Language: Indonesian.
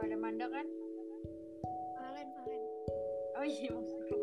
ada Manda kan? Valen, Valen. Oh iya maksudku.